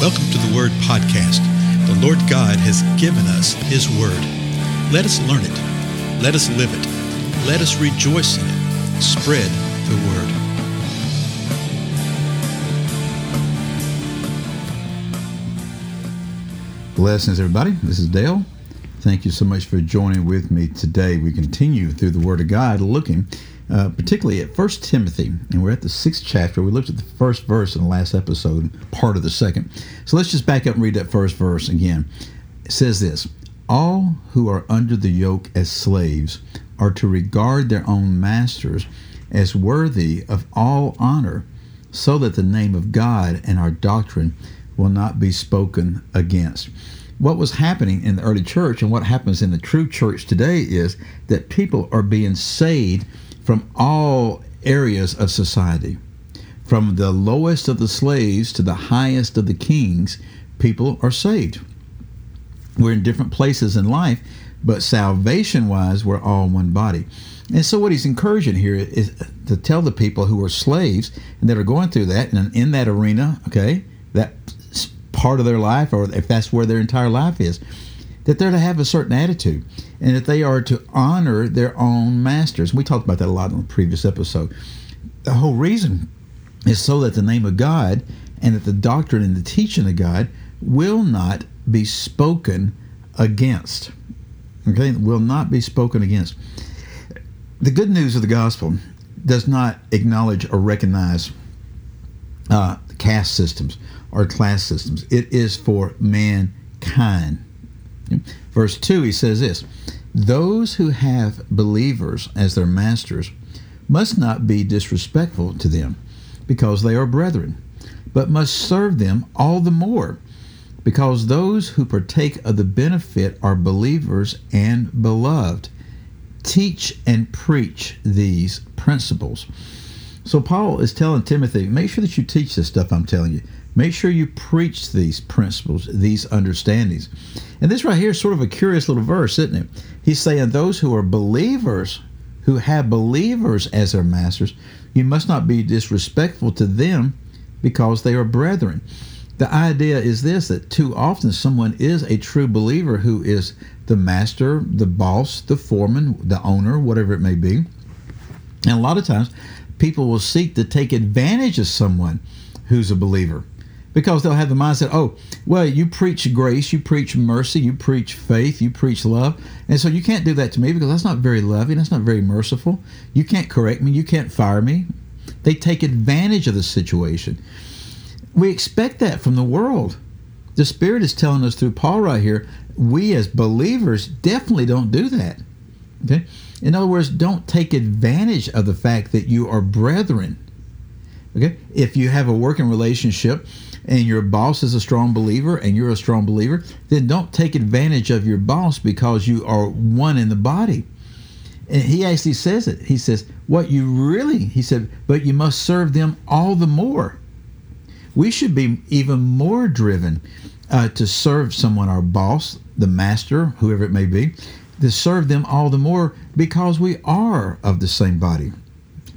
Welcome to the Word Podcast. The Lord God has given us His Word. Let us learn it. Let us live it. Let us rejoice in it. Spread the Word. Blessings, everybody. This is Dale. Thank you so much for joining with me today. We continue through the Word of God looking uh, particularly at First Timothy, and we're at the sixth chapter. We looked at the first verse in the last episode, part of the second. So let's just back up and read that first verse again. It says this All who are under the yoke as slaves are to regard their own masters as worthy of all honor, so that the name of God and our doctrine will not be spoken against what was happening in the early church and what happens in the true church today is that people are being saved from all areas of society. From the lowest of the slaves to the highest of the kings, people are saved. We're in different places in life, but salvation wise, we're all one body. And so, what he's encouraging here is to tell the people who are slaves and that are going through that and in that arena, okay, that part of their life, or if that's where their entire life is, that they're to have a certain attitude and that they are to honor their own masters. We talked about that a lot in the previous episode. The whole reason is so that the name of God and that the doctrine and the teaching of God will not be spoken against. Okay, will not be spoken against. The good news of the gospel does not acknowledge or recognize uh, caste systems or class systems. It is for mankind. Verse 2, he says this Those who have believers as their masters must not be disrespectful to them because they are brethren, but must serve them all the more because those who partake of the benefit are believers and beloved. Teach and preach these principles. So, Paul is telling Timothy, make sure that you teach this stuff I'm telling you. Make sure you preach these principles, these understandings. And this right here is sort of a curious little verse, isn't it? He's saying those who are believers, who have believers as their masters, you must not be disrespectful to them because they are brethren. The idea is this that too often someone is a true believer who is the master, the boss, the foreman, the owner, whatever it may be. And a lot of times people will seek to take advantage of someone who's a believer because they'll have the mindset, oh, well, you preach grace, you preach mercy, you preach faith, you preach love. And so you can't do that to me because that's not very loving, that's not very merciful. You can't correct me, you can't fire me. They take advantage of the situation. We expect that from the world. The Spirit is telling us through Paul right here, we as believers definitely don't do that. Okay? In other words, don't take advantage of the fact that you are brethren. Okay? If you have a working relationship, and your boss is a strong believer and you're a strong believer, then don't take advantage of your boss because you are one in the body. And he actually says it. He says, What you really, he said, but you must serve them all the more. We should be even more driven uh, to serve someone, our boss, the master, whoever it may be, to serve them all the more because we are of the same body,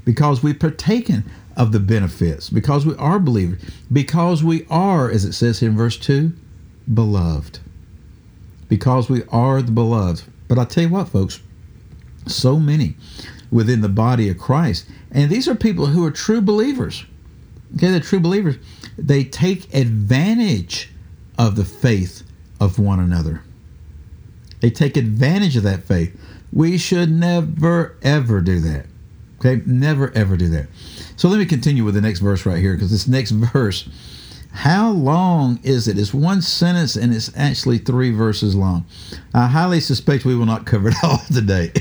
because we've partaken of the benefits because we are believers, because we are, as it says in verse 2, beloved. Because we are the beloved. But I tell you what, folks, so many within the body of Christ, and these are people who are true believers. Okay, they're true believers. They take advantage of the faith of one another. They take advantage of that faith. We should never, ever do that. Okay, never, ever do that. So let me continue with the next verse right here because this next verse, how long is it? It's one sentence and it's actually three verses long. I highly suspect we will not cover it all today.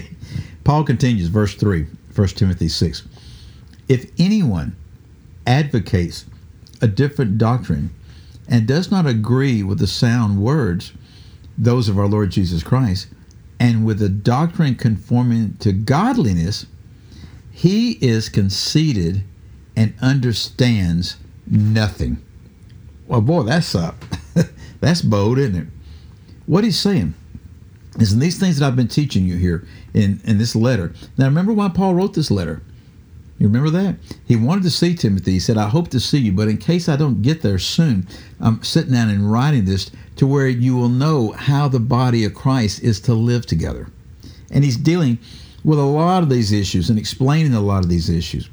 Paul continues, verse 3, 1 Timothy 6. If anyone advocates a different doctrine and does not agree with the sound words, those of our Lord Jesus Christ, and with a doctrine conforming to godliness, he is conceited and understands nothing. Well, boy, that's up. Uh, that's bold, isn't it? What he's saying is in these things that I've been teaching you here in, in this letter. Now, remember why Paul wrote this letter. You remember that? He wanted to see Timothy. He said, I hope to see you, but in case I don't get there soon, I'm sitting down and writing this to where you will know how the body of Christ is to live together. And he's dealing with a lot of these issues and explaining a lot of these issues.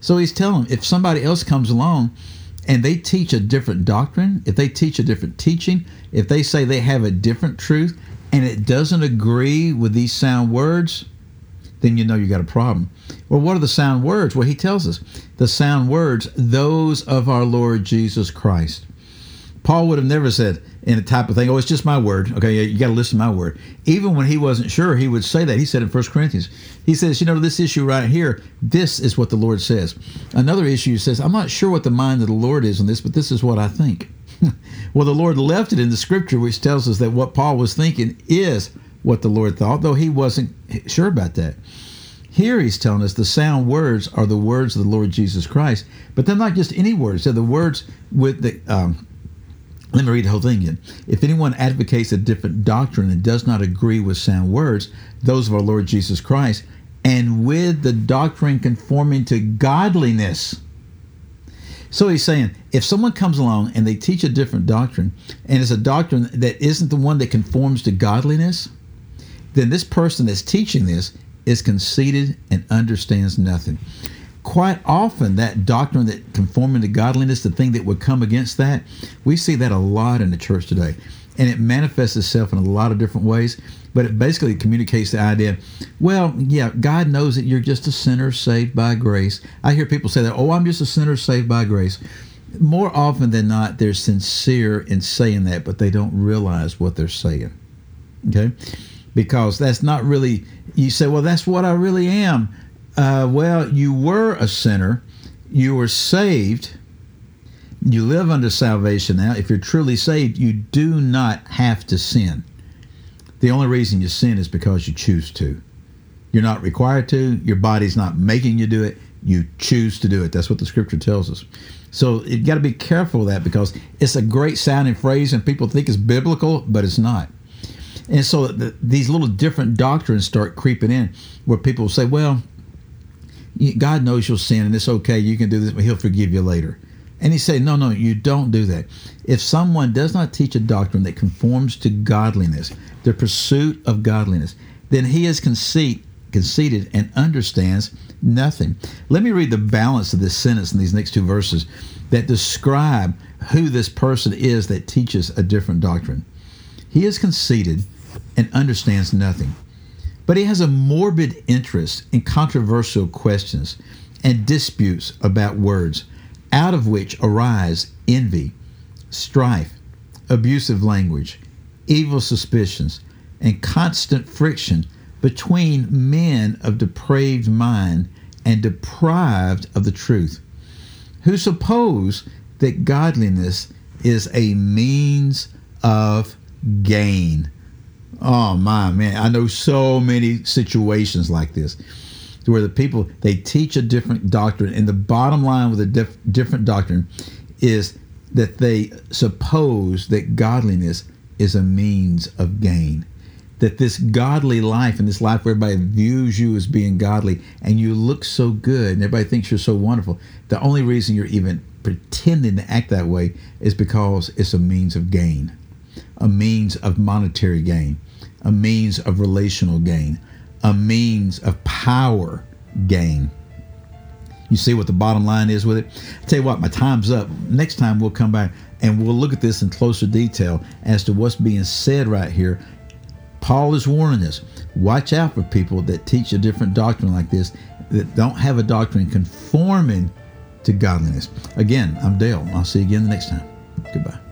So he's telling them if somebody else comes along and they teach a different doctrine, if they teach a different teaching, if they say they have a different truth and it doesn't agree with these sound words, then you know you got a problem. Well, what are the sound words? Well, he tells us the sound words, those of our Lord Jesus Christ. Paul would have never said in a type of thing, oh, it's just my word. Okay, you got to listen to my word. Even when he wasn't sure, he would say that. He said in 1 Corinthians, he says, you know, this issue right here, this is what the Lord says. Another issue says, I'm not sure what the mind of the Lord is on this, but this is what I think. well, the Lord left it in the scripture, which tells us that what Paul was thinking is what the Lord thought, though he wasn't sure about that. Here he's telling us the sound words are the words of the Lord Jesus Christ, but they're not just any words. They're the words with the. Um, let me read the whole thing again. If anyone advocates a different doctrine and does not agree with sound words, those of our Lord Jesus Christ, and with the doctrine conforming to godliness. So he's saying if someone comes along and they teach a different doctrine, and it's a doctrine that isn't the one that conforms to godliness, then this person that's teaching this is conceited and understands nothing. Quite often, that doctrine that conforming to godliness, the thing that would come against that, we see that a lot in the church today. And it manifests itself in a lot of different ways, but it basically communicates the idea well, yeah, God knows that you're just a sinner saved by grace. I hear people say that, oh, I'm just a sinner saved by grace. More often than not, they're sincere in saying that, but they don't realize what they're saying. Okay? Because that's not really, you say, well, that's what I really am. Uh, well, you were a sinner, you were saved, you live under salvation now. If you're truly saved, you do not have to sin. The only reason you sin is because you choose to. You're not required to, your body's not making you do it. You choose to do it. That's what the scripture tells us. So you got to be careful of that because it's a great sounding phrase and people think it's biblical, but it's not. And so the, these little different doctrines start creeping in where people say, well, God knows you'll sin and it's okay. You can do this, but he'll forgive you later. And he said, no, no, you don't do that. If someone does not teach a doctrine that conforms to godliness, the pursuit of godliness, then he is conceit, conceited and understands nothing. Let me read the balance of this sentence in these next two verses that describe who this person is that teaches a different doctrine. He is conceited and understands nothing. But he has a morbid interest in controversial questions and disputes about words, out of which arise envy, strife, abusive language, evil suspicions, and constant friction between men of depraved mind and deprived of the truth, who suppose that godliness is a means of gain. Oh my man, I know so many situations like this where the people they teach a different doctrine, and the bottom line with a diff, different doctrine is that they suppose that godliness is a means of gain. That this godly life and this life where everybody views you as being godly and you look so good and everybody thinks you're so wonderful, the only reason you're even pretending to act that way is because it's a means of gain, a means of monetary gain a means of relational gain, a means of power gain. You see what the bottom line is with it? I tell you what, my time's up. Next time we'll come back and we'll look at this in closer detail as to what's being said right here. Paul is warning us watch out for people that teach a different doctrine like this, that don't have a doctrine conforming to godliness. Again, I'm Dale. I'll see you again the next time. Goodbye.